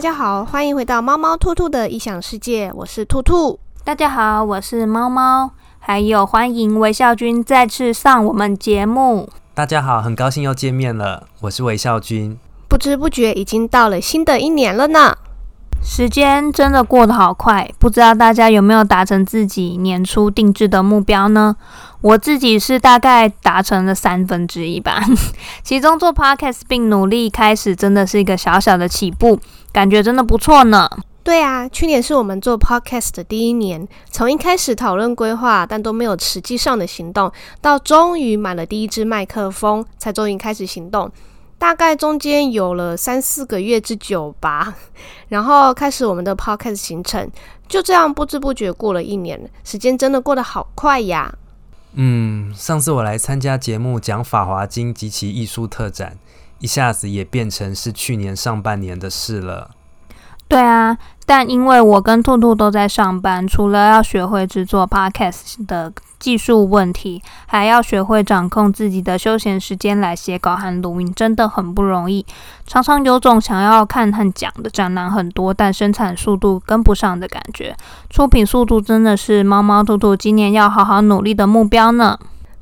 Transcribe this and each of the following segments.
大家好，欢迎回到猫猫兔兔的异想世界，我是兔兔。大家好，我是猫猫，还有欢迎微笑君再次上我们节目。大家好，很高兴又见面了，我是微笑君。不知不觉已经到了新的一年了呢，时间真的过得好快，不知道大家有没有达成自己年初定制的目标呢？我自己是大概达成了三分之一吧，其中做 podcast 并努力开始，真的是一个小小的起步，感觉真的不错呢。对啊，去年是我们做 podcast 的第一年，从一开始讨论规划，但都没有实际上的行动，到终于买了第一支麦克风，才终于开始行动。大概中间有了三四个月之久吧，然后开始我们的 podcast 行程，就这样不知不觉过了一年，时间真的过得好快呀。嗯，上次我来参加节目讲《法华经》及其艺术特展，一下子也变成是去年上半年的事了。对啊，但因为我跟兔兔都在上班，除了要学会制作 podcast 的技术问题，还要学会掌控自己的休闲时间来写稿和录音，真的很不容易。常常有种想要看和讲的展览很多，但生产速度跟不上的感觉。出品速度真的是猫猫兔兔今年要好好努力的目标呢。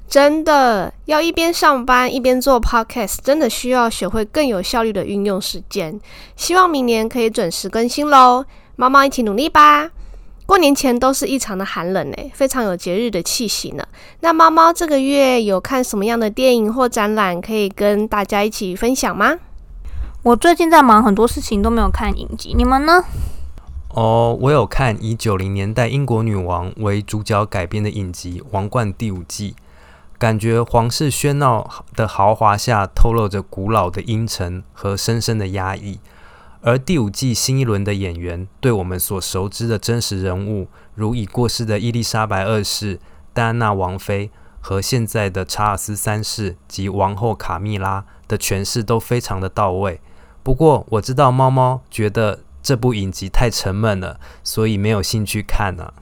真的要一边上班一边做 podcast，真的需要学会更有效率的运用时间。希望明年可以准时更新喽，猫猫一起努力吧！过年前都是异常的寒冷诶，非常有节日的气息呢。那猫猫这个月有看什么样的电影或展览可以跟大家一起分享吗？我最近在忙很多事情，都没有看影集，你们呢？哦，我有看以九零年代英国女王为主角改编的影集《王冠》第五季。感觉皇室喧闹的豪华下，透露着古老的阴沉和深深的压抑。而第五季新一轮的演员，对我们所熟知的真实人物，如已过世的伊丽莎白二世、戴安娜王妃和现在的查尔斯三世及王后卡蜜拉的诠释都非常的到位。不过我知道猫猫觉得这部影集太沉闷了，所以没有兴趣看呢、啊。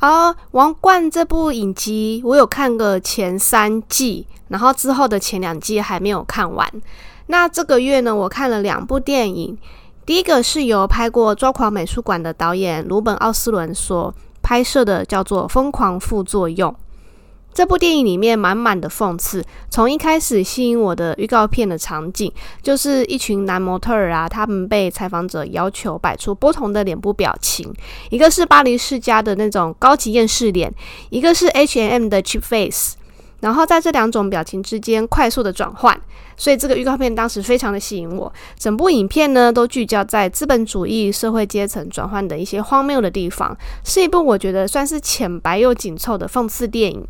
哦，《王冠》这部影集我有看个前三季，然后之后的前两季还没有看完。那这个月呢，我看了两部电影，第一个是由拍过《抓狂美术馆》的导演鲁本奥斯伦所拍摄的，叫做《疯狂副作用》。这部电影里面满满的讽刺，从一开始吸引我的预告片的场景，就是一群男模特儿啊，他们被采访者要求摆出不同的脸部表情，一个是巴黎世家的那种高级厌世脸，一个是 H&M 的 cheap face，然后在这两种表情之间快速的转换，所以这个预告片当时非常的吸引我。整部影片呢都聚焦在资本主义社会阶层转换的一些荒谬的地方，是一部我觉得算是浅白又紧凑的讽刺电影。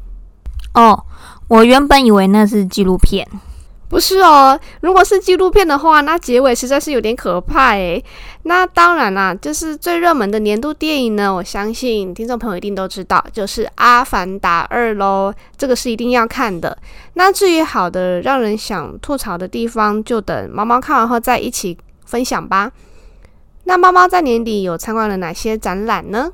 哦，我原本以为那是纪录片，不是哦。如果是纪录片的话，那结尾实在是有点可怕诶。那当然啦，就是最热门的年度电影呢，我相信听众朋友一定都知道，就是《阿凡达二》喽。这个是一定要看的。那至于好的让人想吐槽的地方，就等猫猫看完后再一起分享吧。那猫猫在年底有参观了哪些展览呢？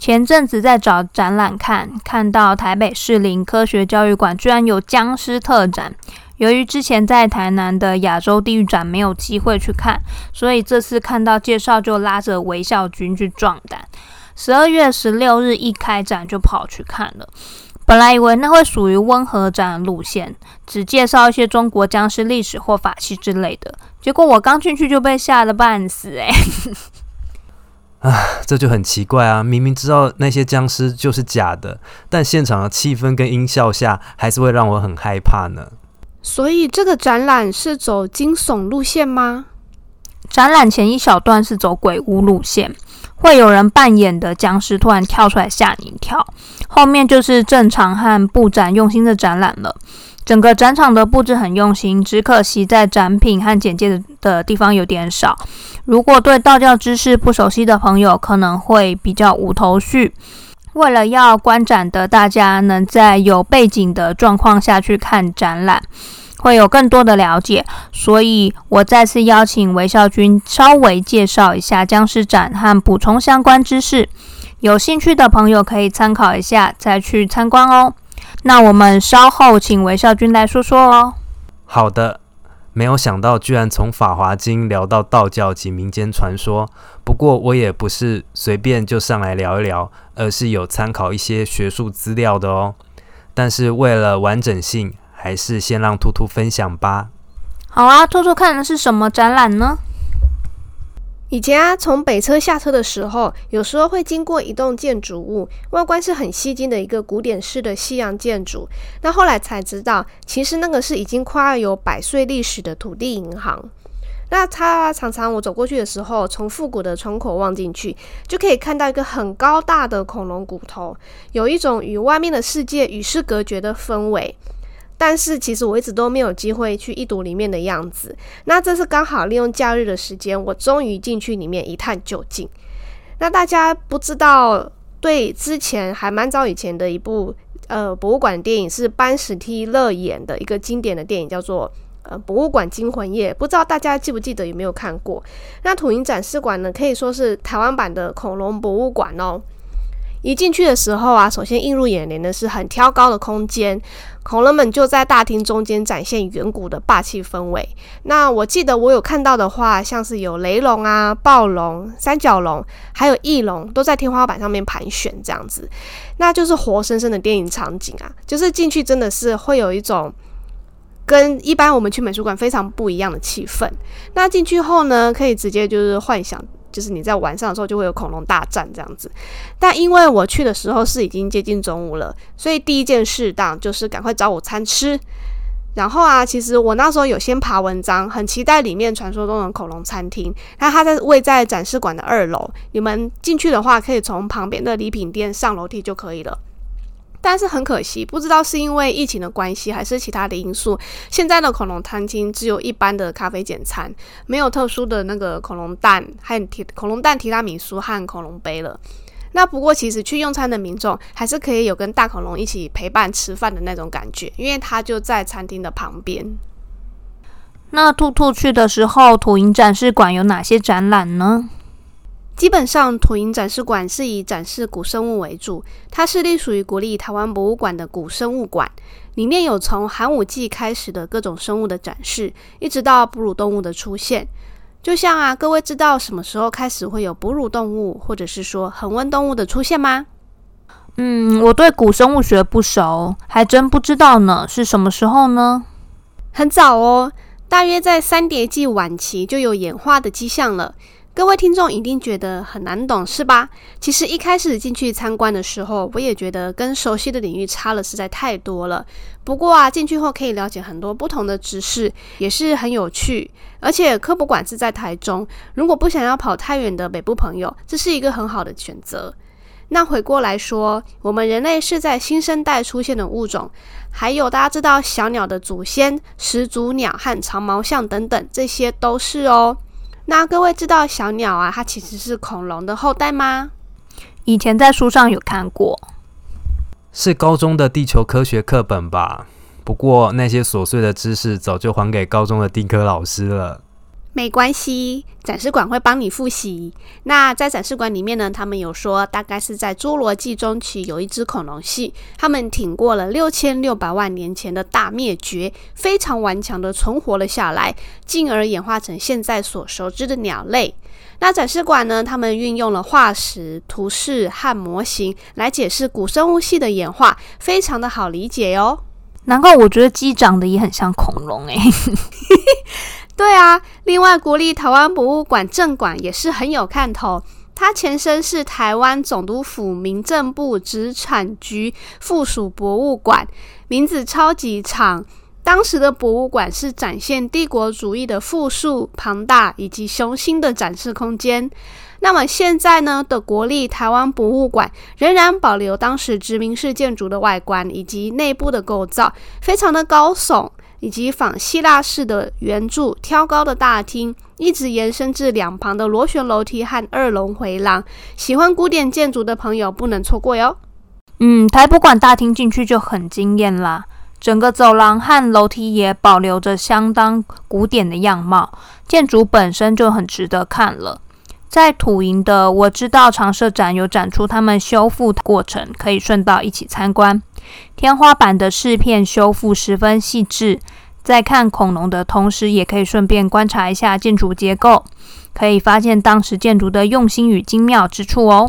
前阵子在找展览看，看到台北士林科学教育馆居然有僵尸特展。由于之前在台南的亚洲地狱展没有机会去看，所以这次看到介绍就拉着微笑君去壮胆。十二月十六日一开展就跑去看了。本来以为那会属于温和展路线，只介绍一些中国僵尸历史或法器之类的。结果我刚进去就被吓得半死，欸，诶。啊，这就很奇怪啊！明明知道那些僵尸就是假的，但现场的气氛跟音效下，还是会让我很害怕呢。所以这个展览是走惊悚路线吗？展览前一小段是走鬼屋路线，会有人扮演的僵尸突然跳出来吓你一跳。后面就是正常和布展用心的展览了。整个展场的布置很用心，只可惜在展品和简介的的地方有点少。如果对道教知识不熟悉的朋友，可能会比较无头绪。为了要观展的大家能在有背景的状况下去看展览，会有更多的了解，所以我再次邀请微笑君稍微介绍一下僵尸展和补充相关知识。有兴趣的朋友可以参考一下，再去参观哦。那我们稍后请微笑君来说说哦。好的。没有想到居然从《法华经》聊到道教及民间传说。不过我也不是随便就上来聊一聊，而是有参考一些学术资料的哦。但是为了完整性，还是先让兔兔分享吧。好啊，兔兔看的是什么展览呢？以前啊，从北车下车的时候，有时候会经过一栋建筑物，外观是很吸睛的一个古典式的西洋建筑。那后来才知道，其实那个是已经快要有百岁历史的土地银行。那它常常我走过去的时候，从复古的窗口望进去，就可以看到一个很高大的恐龙骨头，有一种与外面的世界与世隔绝的氛围。但是其实我一直都没有机会去一睹里面的样子。那这次刚好利用假日的时间，我终于进去里面一探究竟。那大家不知道，对之前还蛮早以前的一部呃博物馆电影是班史提勒演的一个经典的电影，叫做呃《博物馆惊魂夜》，不知道大家记不记得有没有看过？那土银展示馆呢，可以说是台湾版的恐龙博物馆哦。一进去的时候啊，首先映入眼帘的是很挑高的空间，恐龙们就在大厅中间展现远古的霸气氛围。那我记得我有看到的话，像是有雷龙啊、暴龙、三角龙，还有翼龙，都在天花板上面盘旋这样子，那就是活生生的电影场景啊！就是进去真的是会有一种跟一般我们去美术馆非常不一样的气氛。那进去后呢，可以直接就是幻想。就是你在晚上的时候就会有恐龙大战这样子，但因为我去的时候是已经接近中午了，所以第一件事当就是赶快找午餐吃。然后啊，其实我那时候有先爬文章，很期待里面传说中的恐龙餐厅。那它在位在展示馆的二楼，你们进去的话可以从旁边的礼品店上楼梯就可以了。但是很可惜，不知道是因为疫情的关系，还是其他的因素，现在的恐龙餐厅只有一般的咖啡简餐，没有特殊的那个恐龙蛋和提恐龙蛋提拉米苏和恐龙杯了。那不过其实去用餐的民众还是可以有跟大恐龙一起陪伴吃饭的那种感觉，因为它就在餐厅的旁边。那兔兔去的时候，土银展示馆有哪些展览呢？基本上，土银展示馆是以展示古生物为主，它是隶属于国立台湾博物馆的古生物馆，里面有从寒武纪开始的各种生物的展示，一直到哺乳动物的出现。就像啊，各位知道什么时候开始会有哺乳动物，或者是说恒温动物的出现吗？嗯，我对古生物学不熟，还真不知道呢。是什么时候呢？很早哦，大约在三叠纪晚期就有演化的迹象了。各位听众一定觉得很难懂，是吧？其实一开始进去参观的时候，我也觉得跟熟悉的领域差了实在太多了。不过啊，进去后可以了解很多不同的知识，也是很有趣。而且科博馆是在台中，如果不想要跑太远的北部朋友，这是一个很好的选择。那回过来说，我们人类是在新生代出现的物种，还有大家知道小鸟的祖先始祖鸟和长毛象等等，这些都是哦。那各位知道小鸟啊，它其实是恐龙的后代吗？以前在书上有看过，是高中的地球科学课本吧？不过那些琐碎的知识早就还给高中的地科老师了。没关系，展示馆会帮你复习。那在展示馆里面呢，他们有说，大概是在侏罗纪中期有一只恐龙系，他们挺过了六千六百万年前的大灭绝，非常顽强的存活了下来，进而演化成现在所熟知的鸟类。那展示馆呢，他们运用了化石、图示和模型来解释古生物系的演化，非常的好理解哟。难怪我觉得鸡长得也很像恐龙诶。对啊，另外国立台湾博物馆正馆也是很有看头。它前身是台湾总督府民政部殖产局附属博物馆，名字超级长。当时的博物馆是展现帝国主义的富庶、庞大以及雄心的展示空间。那么现在呢的国立台湾博物馆仍然保留当时殖民式建筑的外观以及内部的构造，非常的高耸。以及仿希腊式的圆柱挑高的大厅，一直延伸至两旁的螺旋楼梯和二龙回廊。喜欢古典建筑的朋友不能错过哟。嗯，台博馆大厅进去就很惊艳啦，整个走廊和楼梯也保留着相当古典的样貌，建筑本身就很值得看了。在土营的我知道常设展有展出他们修复的过程，可以顺道一起参观。天花板的饰片修复十分细致，在看恐龙的同时，也可以顺便观察一下建筑结构，可以发现当时建筑的用心与精妙之处哦。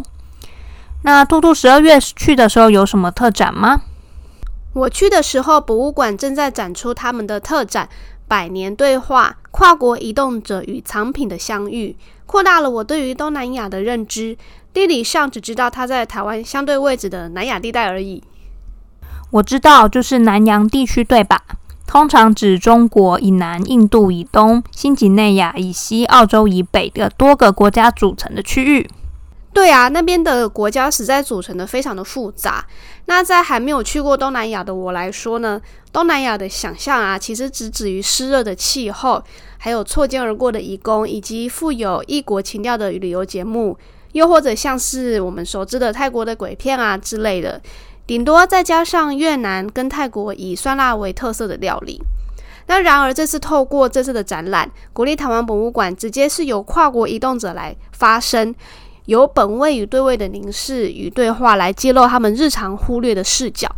那兔兔十二月去的时候有什么特展吗？我去的时候，博物馆正在展出他们的特展“百年对话：跨国移动者与藏品的相遇”，扩大了我对于东南亚的认知。地理上只知道它在台湾相对位置的南亚地带而已。我知道，就是南洋地区，对吧？通常指中国以南、印度以东、新几内亚以西、澳洲以北的多个国家组成的区域。对啊，那边的国家实在组成的非常的复杂。那在还没有去过东南亚的我来说呢，东南亚的想象啊，其实只止于湿热的气候，还有错肩而过的移工，以及富有异国情调的旅游节目，又或者像是我们熟知的泰国的鬼片啊之类的。顶多再加上越南跟泰国以酸辣为特色的料理。那然而这次透过这次的展览，国立台湾博物馆直接是由跨国移动者来发声。由本位与对位的凝视与对话来揭露他们日常忽略的视角。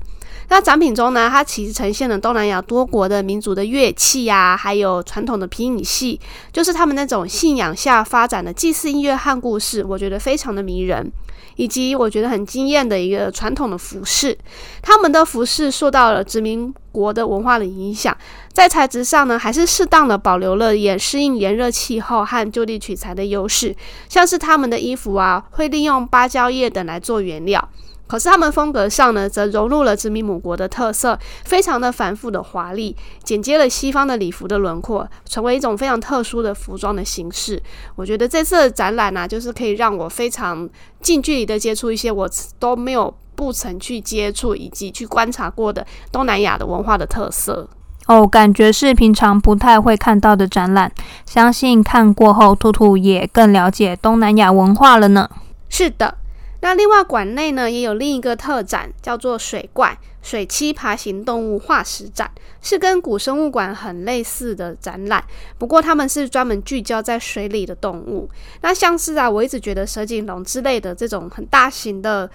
那展品中呢，它其实呈现了东南亚多国的民族的乐器呀，还有传统的皮影戏，就是他们那种信仰下发展的祭祀音乐和故事，我觉得非常的迷人。以及我觉得很惊艳的一个传统的服饰，他们的服饰受到了殖民国的文化的影响，在材质上呢，还是适当的保留了也适应炎热气候和就地取材的优势，像是他们的衣服啊，会利用芭蕉叶等来做原料。可是他们风格上呢，则融入了殖民母国的特色，非常的繁复的华丽，剪接了西方的礼服的轮廓，成为一种非常特殊的服装的形式。我觉得这次的展览呢、啊，就是可以让我非常近距离的接触一些我都没有不曾去接触以及去观察过的东南亚的文化的特色。哦，感觉是平常不太会看到的展览，相信看过后，兔兔也更了解东南亚文化了呢。是的。那另外馆内呢，也有另一个特展，叫做“水怪水栖爬行动物化石展”，是跟古生物馆很类似的展览。不过他们是专门聚焦在水里的动物。那像是啊，我一直觉得蛇颈龙之类的这种很大型的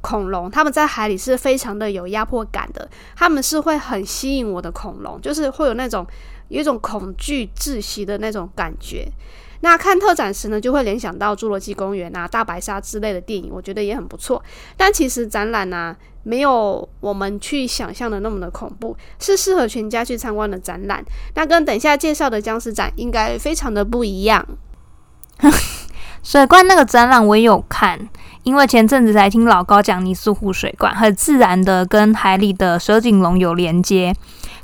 恐龙，他们在海里是非常的有压迫感的。他们是会很吸引我的恐龙，就是会有那种有一种恐惧窒息的那种感觉。那看特展时呢，就会联想到《侏罗纪公园》啊、《大白鲨》之类的电影，我觉得也很不错。但其实展览呢、没有我们去想象的那么的恐怖，是适合全家去参观的展览。那跟等下介绍的僵尸展应该非常的不一样。水怪那个展览我也有看，因为前阵子才听老高讲尼斯湖水怪，很自然的跟海里的蛇颈龙有连接，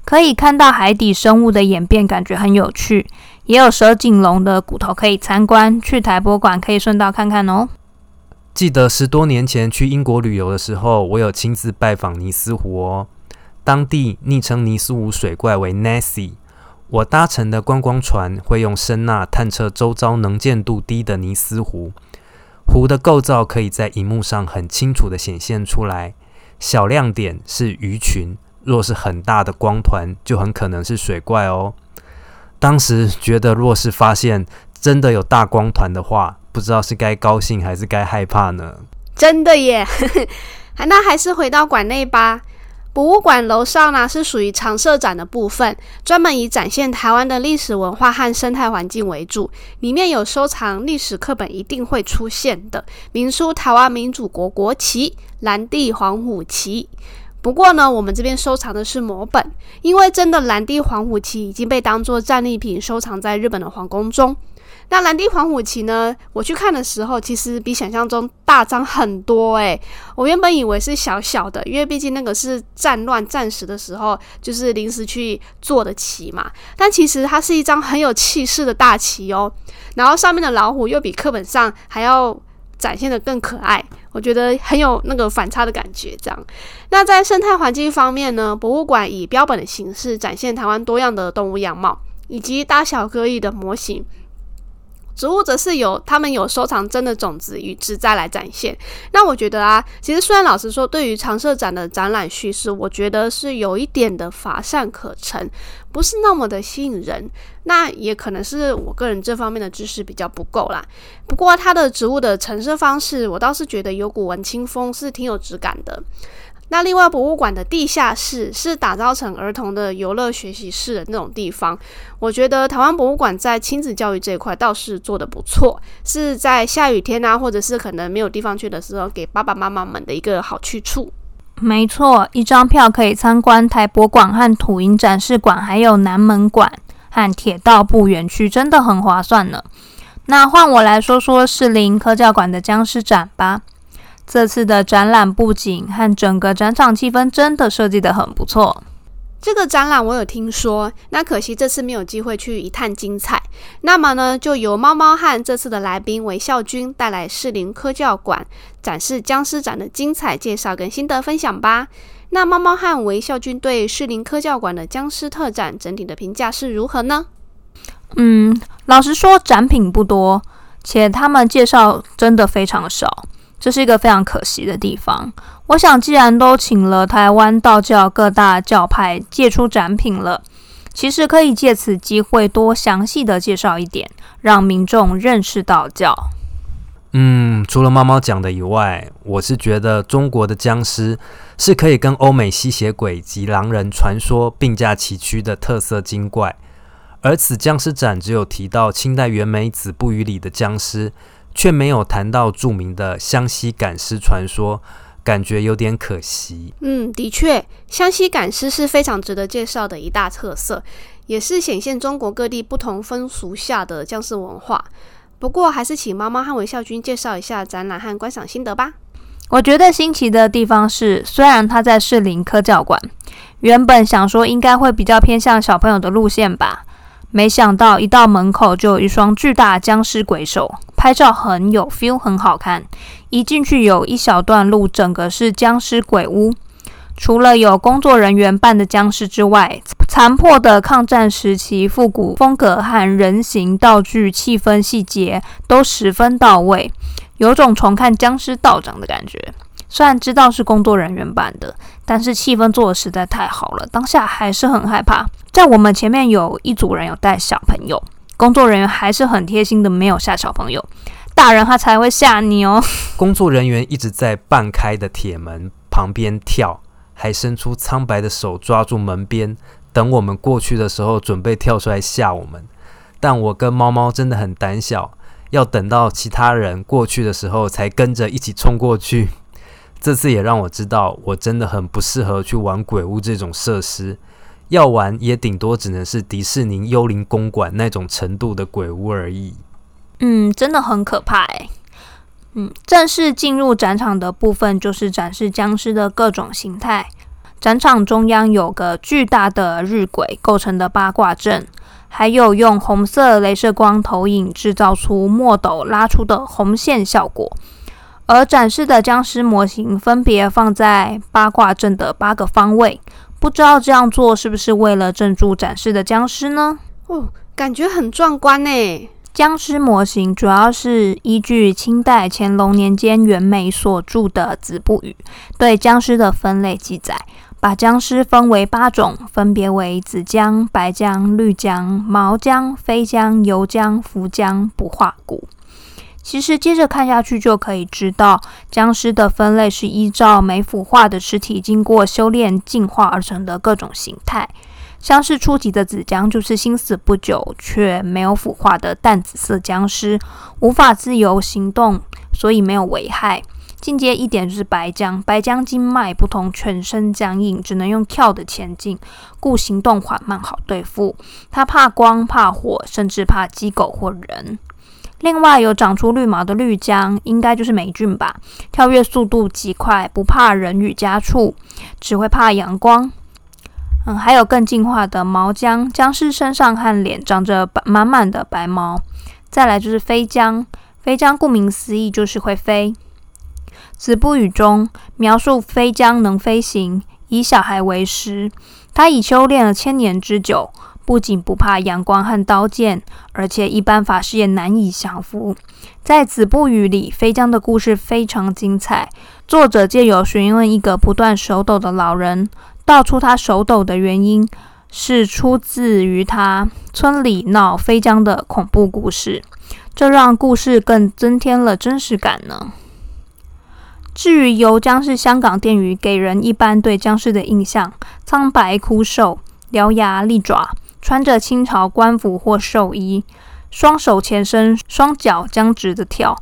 可以看到海底生物的演变，感觉很有趣。也有蛇颈龙的骨头可以参观，去台博馆可以顺道看看哦。记得十多年前去英国旅游的时候，我有亲自拜访尼斯湖哦。当地昵称尼斯湖水怪为 Nessie。我搭乘的观光船会用声纳探测周遭能见度低的尼斯湖，湖的构造可以在荧幕上很清楚地显现出来。小亮点是鱼群，若是很大的光团，就很可能是水怪哦。当时觉得，若是发现真的有大光团的话，不知道是该高兴还是该害怕呢？真的耶！那还是回到馆内吧。博物馆楼上呢，是属于常设展的部分，专门以展现台湾的历史文化和生态环境为主。里面有收藏历史课本一定会出现的明书台湾民主国国旗——蓝地黄虎旗。不过呢，我们这边收藏的是摹本，因为真的蓝地黄虎旗已经被当做战利品收藏在日本的皇宫中。那蓝地黄虎旗呢，我去看的时候，其实比想象中大张很多诶，我原本以为是小小的，因为毕竟那个是战乱战时的时候，就是临时去做的旗嘛。但其实它是一张很有气势的大旗哦。然后上面的老虎又比课本上还要展现的更可爱。我觉得很有那个反差的感觉，这样。那在生态环境方面呢，博物馆以标本的形式展现台湾多样的动物样貌，以及大小各异的模型。植物则是有他们有收藏真的种子与植栽来展现。那我觉得啊，其实虽然老实说，对于常设展的展览叙事，我觉得是有一点的乏善可陈，不是那么的吸引人。那也可能是我个人这方面的知识比较不够啦。不过它的植物的陈设方式，我倒是觉得有股文青风，是挺有质感的。那另外博物馆的地下室是打造成儿童的游乐学习室的那种地方。我觉得台湾博物馆在亲子教育这一块倒是做得不错，是在下雨天啊，或者是可能没有地方去的时候，给爸爸妈妈们的一个好去处。没错，一张票可以参观台博馆和土银展示馆，还有南门馆和铁道部园区，真的很划算呢。那换我来说说士林科教馆的僵尸展吧。这次的展览布景和整个展场气氛真的设计得很不错。这个展览我有听说，那可惜这次没有机会去一探精彩。那么呢，就由猫猫和这次的来宾韦孝军带来士林科教馆展示僵尸展的精彩介绍跟心得分享吧。那猫猫和韦孝军对士林科教馆的僵尸特展整体的评价是如何呢？嗯，老实说，展品不多，且他们介绍真的非常少。这是一个非常可惜的地方。我想，既然都请了台湾道教各大教派借出展品了，其实可以借此机会多详细的介绍一点，让民众认识道教。嗯，除了猫猫讲的以外，我是觉得中国的僵尸是可以跟欧美吸血鬼及狼人传说并驾齐驱的特色精怪，而此僵尸展只有提到清代袁枚《子不语》里的僵尸。却没有谈到著名的湘西赶尸传说，感觉有点可惜。嗯，的确，湘西赶尸是非常值得介绍的一大特色，也是显现中国各地不同风俗下的僵尸文化。不过，还是请猫猫和韦孝军介绍一下展览和观赏心得吧。我觉得新奇的地方是，虽然它在士林科教馆，原本想说应该会比较偏向小朋友的路线吧。没想到一到门口就有一双巨大僵尸鬼手，拍照很有 feel，很好看。一进去有一小段路，整个是僵尸鬼屋。除了有工作人员扮的僵尸之外，残破的抗战时期复古风格和人形道具、气氛细节都十分到位，有种重看僵尸道长的感觉。虽然知道是工作人员扮的，但是气氛做得实在太好了，当下还是很害怕。在我们前面有一组人有带小朋友，工作人员还是很贴心的，没有吓小朋友。大人他才会吓你哦。工作人员一直在半开的铁门旁边跳，还伸出苍白的手抓住门边，等我们过去的时候准备跳出来吓我们。但我跟猫猫真的很胆小，要等到其他人过去的时候才跟着一起冲过去。这次也让我知道，我真的很不适合去玩鬼屋这种设施。要玩也顶多只能是迪士尼幽灵公馆那种程度的鬼屋而已。嗯，真的很可怕诶。嗯，正式进入展场的部分就是展示僵尸的各种形态。展场中央有个巨大的日晷构成的八卦阵，还有用红色镭射光投影制造出墨斗拉出的红线效果。而展示的僵尸模型分别放在八卦阵的八个方位，不知道这样做是不是为了镇住展示的僵尸呢？哦，感觉很壮观呢。僵尸模型主要是依据清代乾隆年间袁枚所著的《子不语》对僵尸的分类记载，把僵尸分为八种，分别为紫僵、白僵、绿僵、毛僵、飞僵、油僵、浮僵、不化骨。其实接着看下去就可以知道，僵尸的分类是依照没腐化的尸体经过修炼进化而成的各种形态。像是初级的紫僵，就是心死不久却没有腐化的淡紫色僵尸，无法自由行动，所以没有危害。进阶一点就是白僵，白僵经脉不通，全身僵硬，只能用跳的前进，故行动缓慢，好对付。它怕光、怕火，甚至怕鸡狗或人。另外有长出绿毛的绿僵，应该就是霉菌吧。跳跃速度极快，不怕人与家畜，只会怕阳光。嗯，还有更进化的毛僵，僵尸身上和脸长着满满的白毛。再来就是飞僵，飞僵顾名思义就是会飞。子不语中描述飞僵能飞行，以小孩为食。他已修炼了千年之久。不仅不怕阳光和刀剑，而且一般法师也难以降服。在《子不语》里，飞僵的故事非常精彩。作者借由询问一个不断手抖的老人，道出他手抖的原因是出自于他村里闹飞僵的恐怖故事，这让故事更增添了真实感呢。至于油僵是香港电影给人一般对僵尸的印象：苍白枯瘦、獠牙利爪，穿着清朝官服或寿衣，双手前伸，双脚僵直的跳。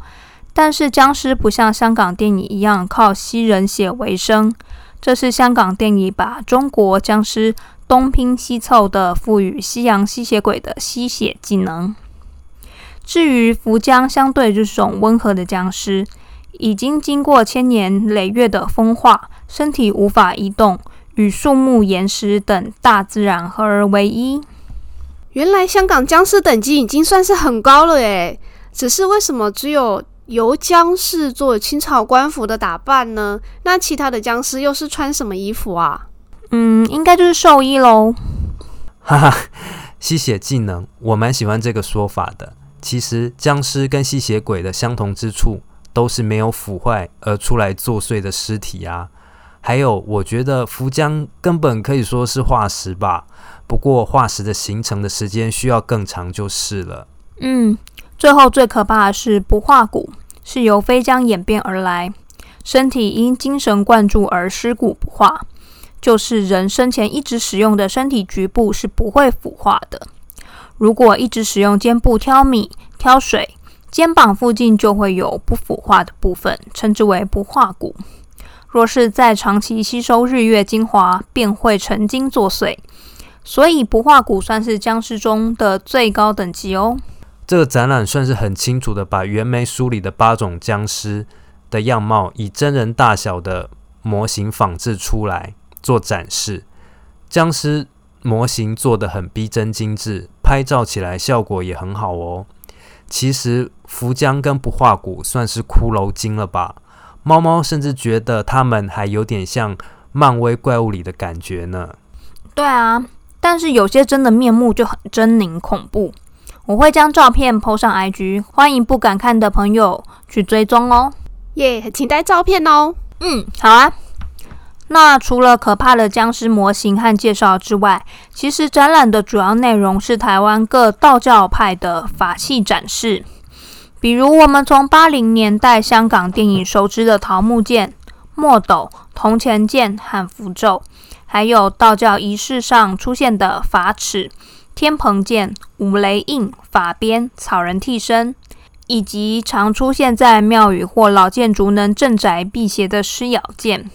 但是僵尸不像香港电影一样靠吸人血为生，这是香港电影把中国僵尸东拼西凑的赋予西洋吸血鬼的吸血技能。至于福僵，相对这种温和的僵尸，已经经过千年累月的风化，身体无法移动，与树木、岩石等大自然合而为一。原来香港僵尸等级已经算是很高了诶，只是为什么只有由僵尸做清朝官服的打扮呢？那其他的僵尸又是穿什么衣服啊？嗯，应该就是寿衣喽。哈哈，吸血技能，我蛮喜欢这个说法的。其实僵尸跟吸血鬼的相同之处，都是没有腐坏而出来作祟的尸体啊。还有，我觉得福僵根本可以说是化石吧。不过化石的形成的时间需要更长，就是了。嗯。最后最可怕的是不化骨，是由飞浆演变而来，身体因精神灌注而尸骨不化，就是人生前一直使用的身体局部是不会腐化的。如果一直使用肩部挑米、挑水，肩膀附近就会有不腐化的部分，称之为不化骨。若是再长期吸收日月精华，便会成精作祟。所以不化骨算是僵尸中的最高等级哦。这个展览算是很清楚的把袁枚书里的八种僵尸的样貌以真人大小的模型仿制出来做展示。僵尸模型做得很逼真精致，拍照起来效果也很好哦。其实福僵跟不化骨算是骷髅精了吧？猫猫甚至觉得它们还有点像漫威怪物里的感觉呢。对啊，但是有些真的面目就很狰狞恐怖。我会将照片 PO 上 IG，欢迎不敢看的朋友去追踪哦。耶，请带照片哦。嗯，好啊。那除了可怕的僵尸模型和介绍之外，其实展览的主要内容是台湾各道教派的法器展示，比如我们从八零年代香港电影熟知的桃木剑、墨斗、铜钱剑和符咒，还有道教仪式上出现的法尺。天蓬剑、五雷印、法鞭、草人替身，以及常出现在庙宇或老建筑能镇宅辟邪的狮咬剑。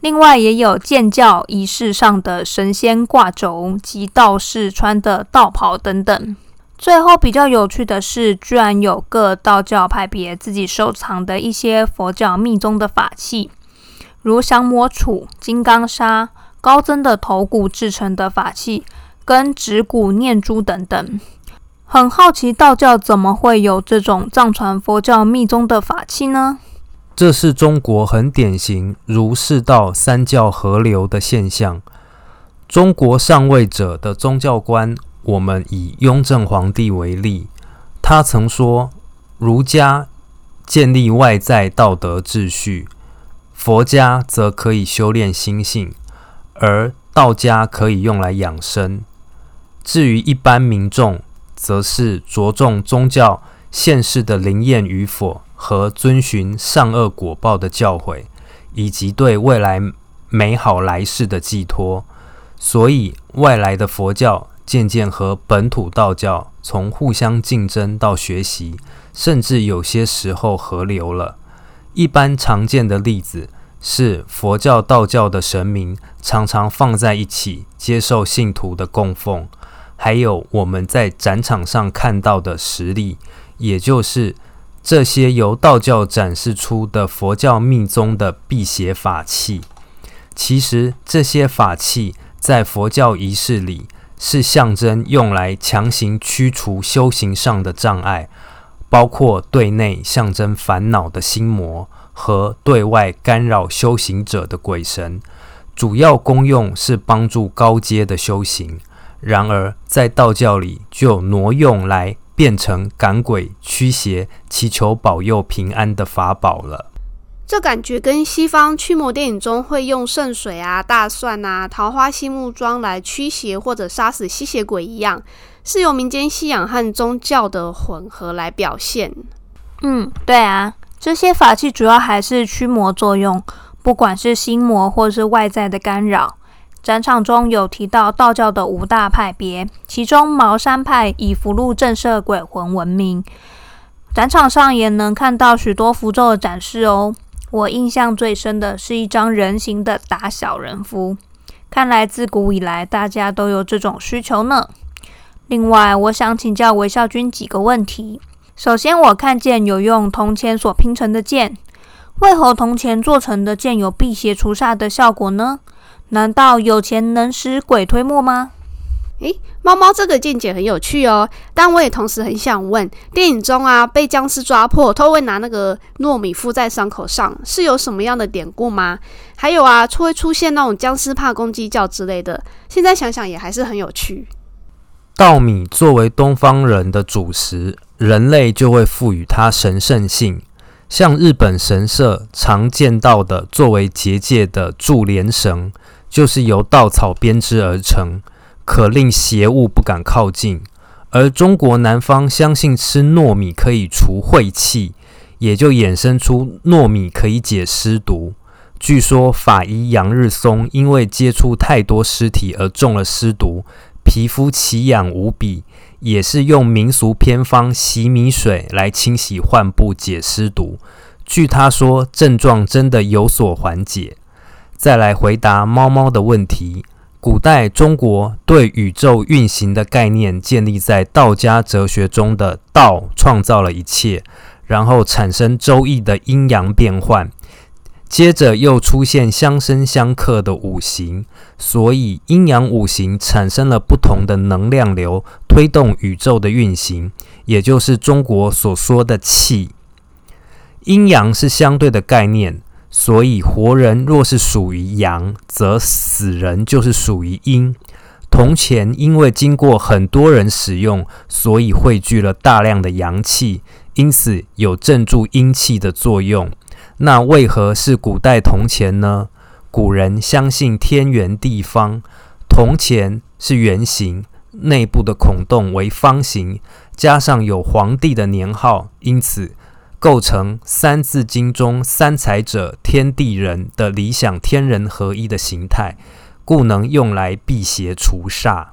另外，也有建教仪式上的神仙挂轴及道士穿的道袍等等。最后，比较有趣的是，居然有各道教派别自己收藏的一些佛教密宗的法器，如降魔杵、金刚砂、高僧的头骨制成的法器。跟指骨念珠等等，很好奇道教怎么会有这种藏传佛教密宗的法器呢？这是中国很典型儒释道三教合流的现象。中国上位者的宗教观，我们以雍正皇帝为例，他曾说：儒家建立外在道德秩序，佛家则可以修炼心性，而道家可以用来养生。至于一般民众，则是着重宗教现世的灵验与否和遵循善恶果报的教诲，以及对未来美好来世的寄托。所以，外来的佛教渐渐和本土道教从互相竞争到学习，甚至有些时候合流了。一般常见的例子是，佛教、道教的神明常常放在一起，接受信徒的供奉。还有我们在展场上看到的实例，也就是这些由道教展示出的佛教密宗的辟邪法器。其实这些法器在佛教仪式里是象征用来强行驱除修行上的障碍，包括对内象征烦恼的心魔和对外干扰修行者的鬼神。主要功用是帮助高阶的修行。然而，在道教里就挪用来变成赶鬼、驱邪、祈求保佑平安的法宝了。这感觉跟西方驱魔电影中会用圣水啊、大蒜啊、桃花心木桩来驱邪或者杀死吸血鬼一样，是由民间信仰和宗教的混合来表现。嗯，对啊，这些法器主要还是驱魔作用，不管是心魔或是外在的干扰。展场中有提到道教的五大派别，其中茅山派以符箓震慑鬼魂闻名。展场上也能看到许多符咒的展示哦。我印象最深的是一张人形的打小人符，看来自古以来大家都有这种需求呢。另外，我想请教韦孝君几个问题。首先，我看见有用铜钱所拼成的剑，为何铜钱做成的剑有辟邪除煞的效果呢？难道有钱能使鬼推磨吗？诶，猫猫这个见解很有趣哦，但我也同时很想问，电影中啊被僵尸抓破，都会拿那个糯米敷在伤口上，是有什么样的典故吗？还有啊，会出现那种僵尸怕公鸡叫之类的，现在想想也还是很有趣。稻米作为东方人的主食。人类就会赋予它神圣性，像日本神社常见到的作为结界的柱连绳，就是由稻草编织而成，可令邪物不敢靠近。而中国南方相信吃糯米可以除晦气，也就衍生出糯米可以解尸毒。据说法医杨日松因为接触太多尸体而中了尸毒，皮肤奇痒无比。也是用民俗偏方洗米水来清洗患部解尸毒，据他说症状真的有所缓解。再来回答猫猫的问题，古代中国对宇宙运行的概念建立在道家哲学中的道创造了一切，然后产生周易的阴阳变换。接着又出现相生相克的五行，所以阴阳五行产生了不同的能量流，推动宇宙的运行，也就是中国所说的气。阴阳是相对的概念，所以活人若是属于阳，则死人就是属于阴。铜钱因为经过很多人使用，所以汇聚了大量的阳气，因此有镇住阴气的作用。那为何是古代铜钱呢？古人相信天圆地方，铜钱是圆形，内部的孔洞为方形，加上有皇帝的年号，因此构成《三字经》中“三才者，天地人”的理想天人合一的形态，故能用来辟邪除煞。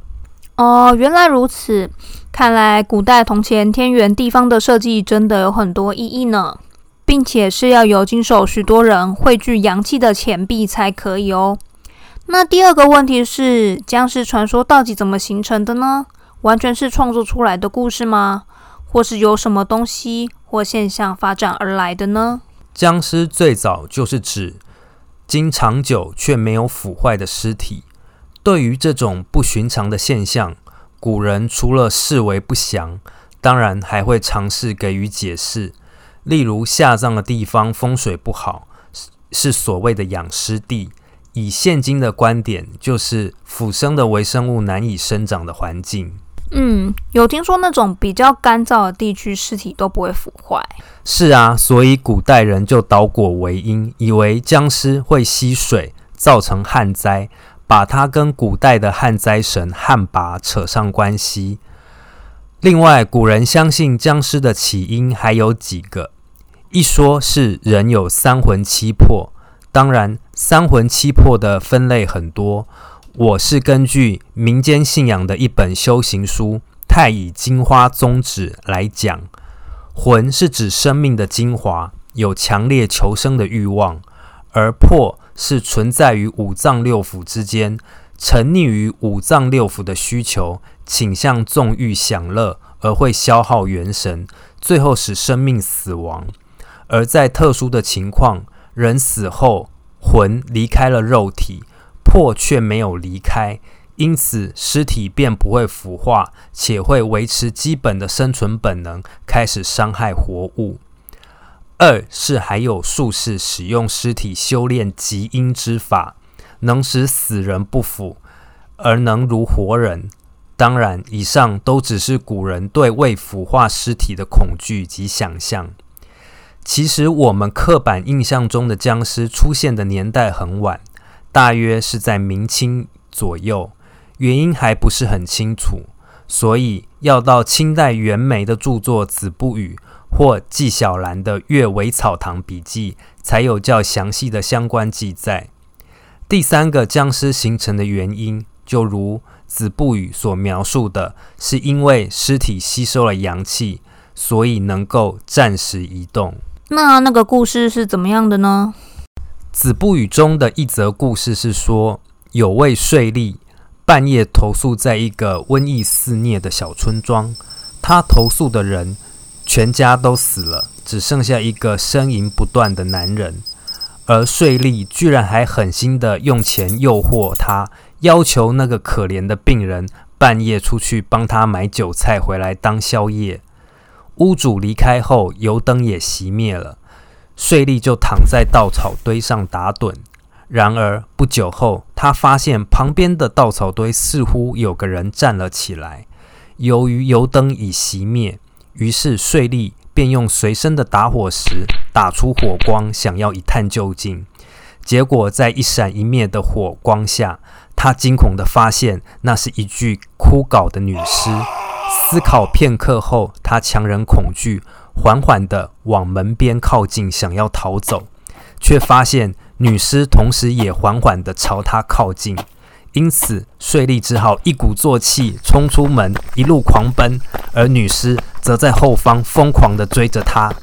哦，原来如此，看来古代铜钱天圆地方的设计真的有很多意义呢。并且是要有经手许多人汇聚阳气的钱币才可以哦。那第二个问题是，僵尸传说到底怎么形成的呢？完全是创作出来的故事吗？或是有什么东西或现象发展而来的呢？僵尸最早就是指经长久却没有腐坏的尸体。对于这种不寻常的现象，古人除了视为不祥，当然还会尝试给予解释。例如下葬的地方风水不好，是所谓的养尸地。以现今的观点，就是腐生的微生物难以生长的环境。嗯，有听说那种比较干燥的地区，尸体都不会腐坏。是啊，所以古代人就倒果为因，以为僵尸会吸水，造成旱灾，把它跟古代的旱灾神旱魃扯上关系。另外，古人相信僵尸的起因还有几个。一说是人有三魂七魄，当然三魂七魄的分类很多。我是根据民间信仰的一本修行书《太乙金花宗旨》来讲，魂是指生命的精华，有强烈求生的欲望；而魄是存在于五脏六腑之间，沉溺于五脏六腑的需求，倾向纵欲享乐，而会消耗元神，最后使生命死亡。而在特殊的情况，人死后魂离开了肉体，魄却没有离开，因此尸体便不会腐化，且会维持基本的生存本能，开始伤害活物。二是还有术士使用尸体修炼极阴之法，能使死人不腐，而能如活人。当然，以上都只是古人对未腐化尸体的恐惧及想象。其实我们刻板印象中的僵尸出现的年代很晚，大约是在明清左右，原因还不是很清楚，所以要到清代袁枚的著作《子不语》或纪晓岚的《阅微草堂笔记》才有较详细的相关记载。第三个僵尸形成的原因，就如《子不语》所描述的，是因为尸体吸收了阳气，所以能够暂时移动。那那个故事是怎么样的呢？《子不语》中的一则故事是说，有位税吏半夜投宿在一个瘟疫肆虐的小村庄，他投宿的人全家都死了，只剩下一个呻吟不断的男人。而税吏居然还狠心的用钱诱惑他，要求那个可怜的病人半夜出去帮他买酒菜回来当宵夜。屋主离开后，油灯也熄灭了，税吏就躺在稻草堆上打盹。然而不久后，他发现旁边的稻草堆似乎有个人站了起来。由于油灯已熄灭，于是税吏。便用随身的打火石打出火光，想要一探究竟。结果在一闪一灭的火光下，他惊恐地发现那是一具枯槁的女尸。思考片刻后，他强忍恐惧，缓缓地往门边靠近，想要逃走，却发现女尸同时也缓缓地朝他靠近。因此，税吏只好一鼓作气冲出门，一路狂奔，而女尸则在后方疯狂地追着他。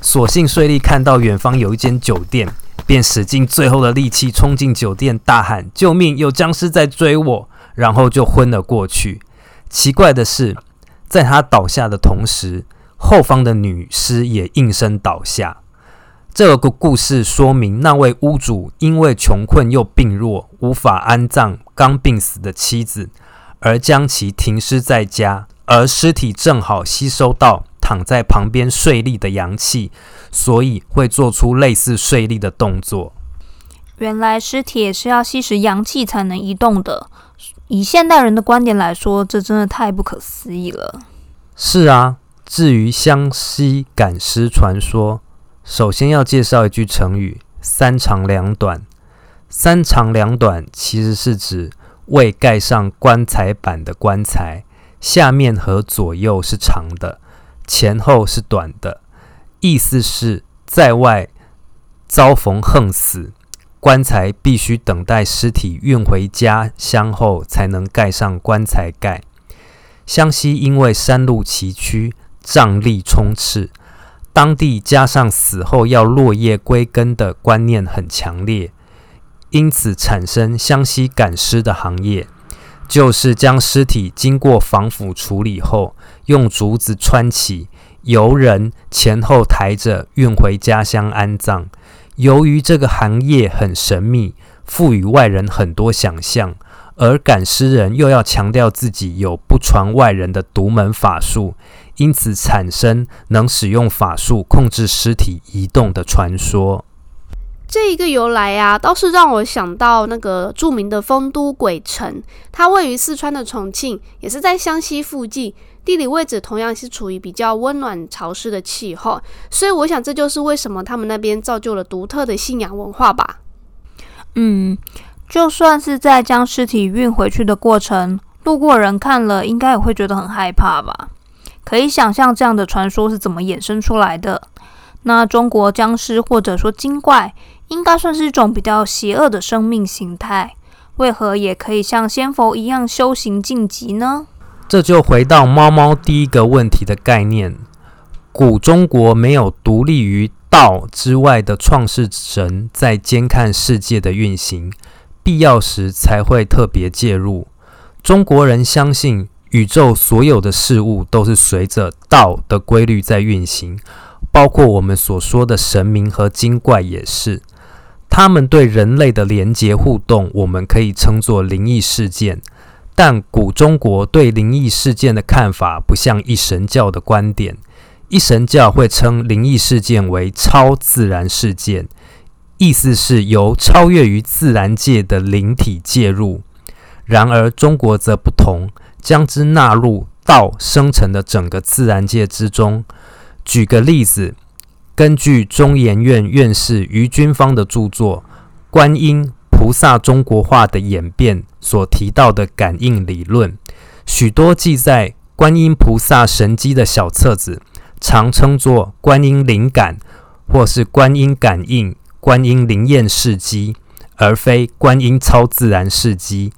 所幸税吏看到远方有一间酒店，便使尽最后的力气冲进酒店，大喊：“救命！有僵尸在追我！”然后就昏了过去。奇怪的是，在他倒下的同时，后方的女尸也应声倒下。这个故事说明，那位屋主因为穷困又病弱，无法安葬刚病死的妻子，而将其停尸在家，而尸体正好吸收到躺在旁边睡立的阳气，所以会做出类似睡立的动作。原来尸体也是要吸食阳气才能移动的。以现代人的观点来说，这真的太不可思议了。是啊，至于湘西赶尸传说。首先要介绍一句成语“三长两短”。三长两短其实是指未盖上棺材板的棺材，下面和左右是长的，前后是短的。意思是在外遭逢横死，棺材必须等待尸体运回家乡后才能盖上棺材盖。湘西因为山路崎岖，瘴力充斥。当地加上死后要落叶归根的观念很强烈，因此产生湘西赶尸的行业，就是将尸体经过防腐处理后，用竹子穿起，由人前后抬着运回家乡安葬。由于这个行业很神秘，赋予外人很多想象，而赶尸人又要强调自己有不传外人的独门法术。因此产生能使用法术控制尸体移动的传说。这一个由来啊，倒是让我想到那个著名的丰都鬼城，它位于四川的重庆，也是在湘西附近，地理位置同样是处于比较温暖潮湿的气候，所以我想这就是为什么他们那边造就了独特的信仰文化吧。嗯，就算是在将尸体运回去的过程，路过人看了应该也会觉得很害怕吧。可以想象这样的传说是怎么衍生出来的。那中国僵尸或者说精怪，应该算是一种比较邪恶的生命形态，为何也可以像仙佛一样修行晋级呢？这就回到猫猫第一个问题的概念：古中国没有独立于道之外的创世神在监看世界的运行，必要时才会特别介入。中国人相信。宇宙所有的事物都是随着道的规律在运行，包括我们所说的神明和精怪也是。他们对人类的连结互动，我们可以称作灵异事件。但古中国对灵异事件的看法不像一神教的观点，一神教会称灵异事件为超自然事件，意思是由超越于自然界的灵体介入。然而中国则不同。将之纳入道生成的整个自然界之中。举个例子，根据中研院院士于军芳的著作《观音菩萨中国化的演变》所提到的感应理论，许多记载观音菩萨神迹的小册子，常称作《观音灵感》或是《观音感应》《观音灵验事迹》，而非《观音超自然事迹》。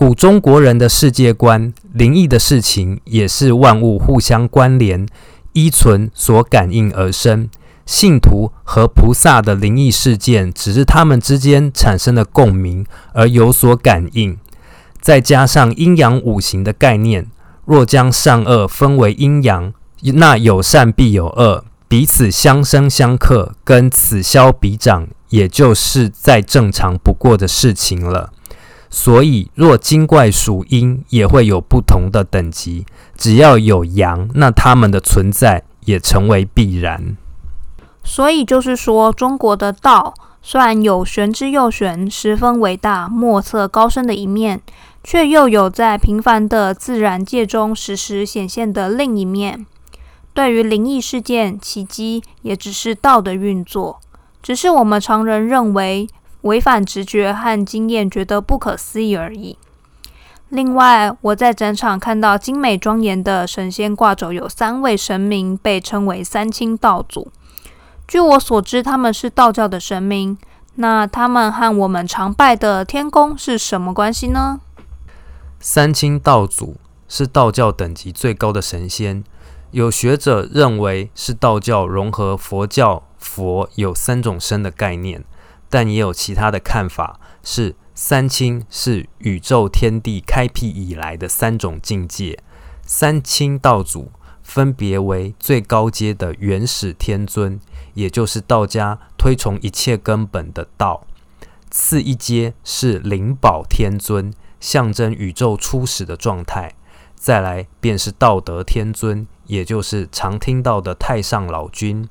古中国人的世界观，灵异的事情也是万物互相关联，依存所感应而生。信徒和菩萨的灵异事件，只是他们之间产生的共鸣而有所感应。再加上阴阳五行的概念，若将善恶分为阴阳，那有善必有恶，彼此相生相克，跟此消彼长，也就是再正常不过的事情了。所以，若精怪属阴，也会有不同的等级。只要有阳，那它们的存在也成为必然。所以就是说，中国的道虽然有玄之又玄、十分伟大、莫测高深的一面，却又有在平凡的自然界中时时显现的另一面。对于灵异事件、奇迹，也只是道的运作，只是我们常人认为违反直觉和经验，觉得不可思议而已。另外，我在展场看到精美庄严的神仙挂轴，有三位神明被称为三清道祖。据我所知，他们是道教的神明。那他们和我们常拜的天公是什么关系呢？三清道祖是道教等级最高的神仙，有学者认为是道教融合佛教，佛有三种身的概念，但也有其他的看法，是三清是宇宙天地开辟以来的三种境界。三清道祖分别为最高阶的元始天尊。也就是道家推崇一切根本的道，次一阶是灵宝天尊，象征宇宙初始的状态；再来便是道德天尊，也就是常听到的太上老君，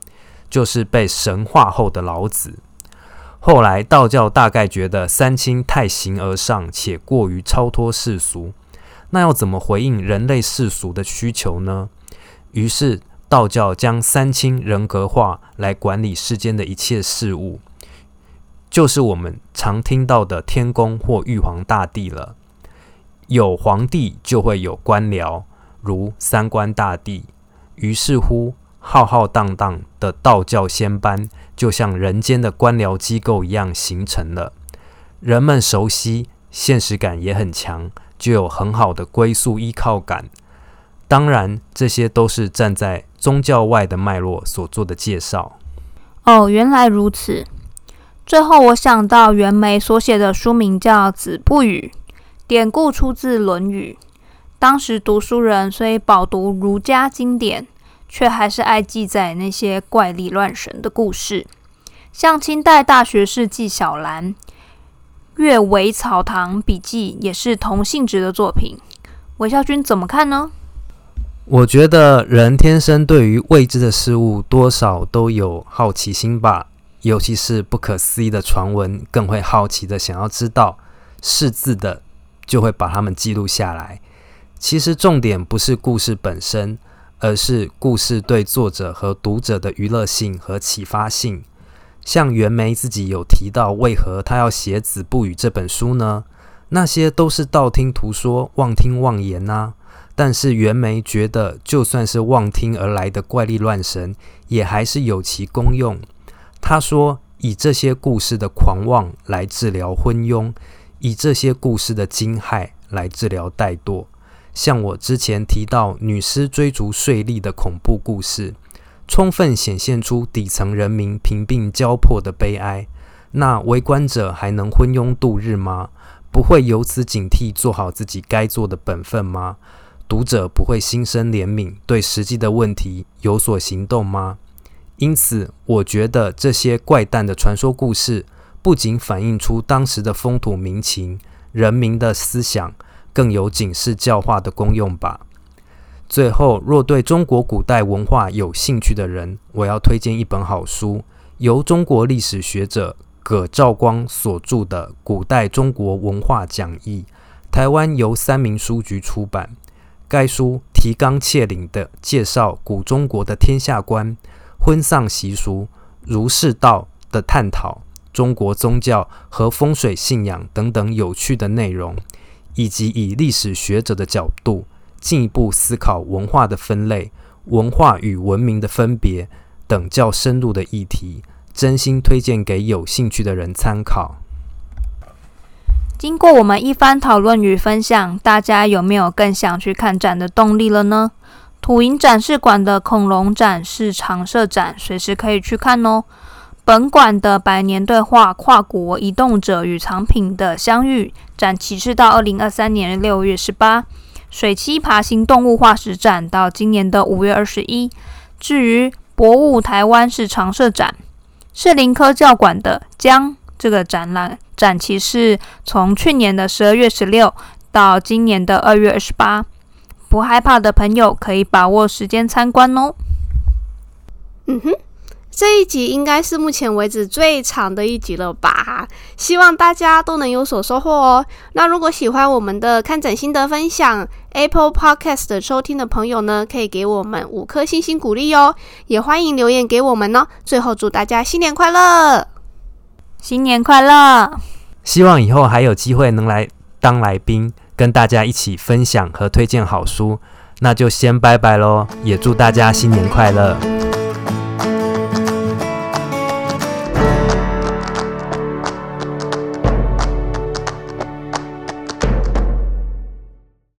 就是被神化后的老子。后来道教大概觉得三清太形而上，且过于超脱世俗，那要怎么回应人类世俗的需求呢？于是。道教将三清人格化来管理世间的一切事物，就是我们常听到的天公或玉皇大帝了。有皇帝就会有官僚，如三官大帝。于是乎，浩浩荡荡的道教仙班就像人间的官僚机构一样形成了。人们熟悉，现实感也很强，就有很好的归宿依靠感。当然，这些都是站在宗教外的脉络所做的介绍。哦，原来如此。最后，我想到袁枚所写的书名叫《子不语》，典故出自《论语》。当时读书人虽饱读儒家经典，却还是爱记载那些怪力乱神的故事。像清代大学士纪晓岚《阅微草堂笔记》也是同性质的作品。韦孝君怎么看呢？我觉得人天生对于未知的事物多少都有好奇心吧，尤其是不可思议的传闻，更会好奇的想要知道。识字的就会把它们记录下来。其实重点不是故事本身，而是故事对作者和读者的娱乐性和启发性。像袁枚自己有提到，为何他要写《子不语》这本书呢？那些都是道听途说、妄听妄言呐、啊。但是袁枚觉得，就算是妄听而来的怪力乱神，也还是有其功用。他说：“以这些故事的狂妄来治疗昏庸，以这些故事的惊骇来治疗怠惰。像我之前提到女尸追逐税吏的恐怖故事，充分显现出底层人民贫病交迫的悲哀。那围观者还能昏庸度日吗？不会由此警惕，做好自己该做的本分吗？”读者不会心生怜悯，对实际的问题有所行动吗？因此，我觉得这些怪诞的传说故事，不仅反映出当时的风土民情、人民的思想，更有警示教化的功用吧。最后，若对中国古代文化有兴趣的人，我要推荐一本好书，由中国历史学者葛兆光所著的《古代中国文化讲义》，台湾由三民书局出版。该书提纲挈领地介绍古中国的天下观、婚丧习俗、儒释道的探讨、中国宗教和风水信仰等等有趣的内容，以及以历史学者的角度进一步思考文化的分类、文化与文明的分别等较深入的议题，真心推荐给有兴趣的人参考。经过我们一番讨论与分享，大家有没有更想去看展的动力了呢？土营展示馆的恐龙展是常设展，随时可以去看哦。本馆的百年对话跨国移动者与藏品的相遇展期是到二零二三年六月十八，水栖爬行动物化石展到今年的五月二十一。至于博物台湾是常设展，是林科教馆的江这个展览展期是从去年的十二月十六到今年的二月二十八，不害怕的朋友可以把握时间参观哦。嗯哼。这一集应该是目前为止最长的一集了吧？希望大家都能有所收获哦。那如果喜欢我们的看展心得分享，Apple Podcast 的收听的朋友呢，可以给我们五颗星星鼓励哦。也欢迎留言给我们哦。最后祝大家新年快乐，新年快乐！希望以后还有机会能来当来宾，跟大家一起分享和推荐好书。那就先拜拜喽，也祝大家新年快乐。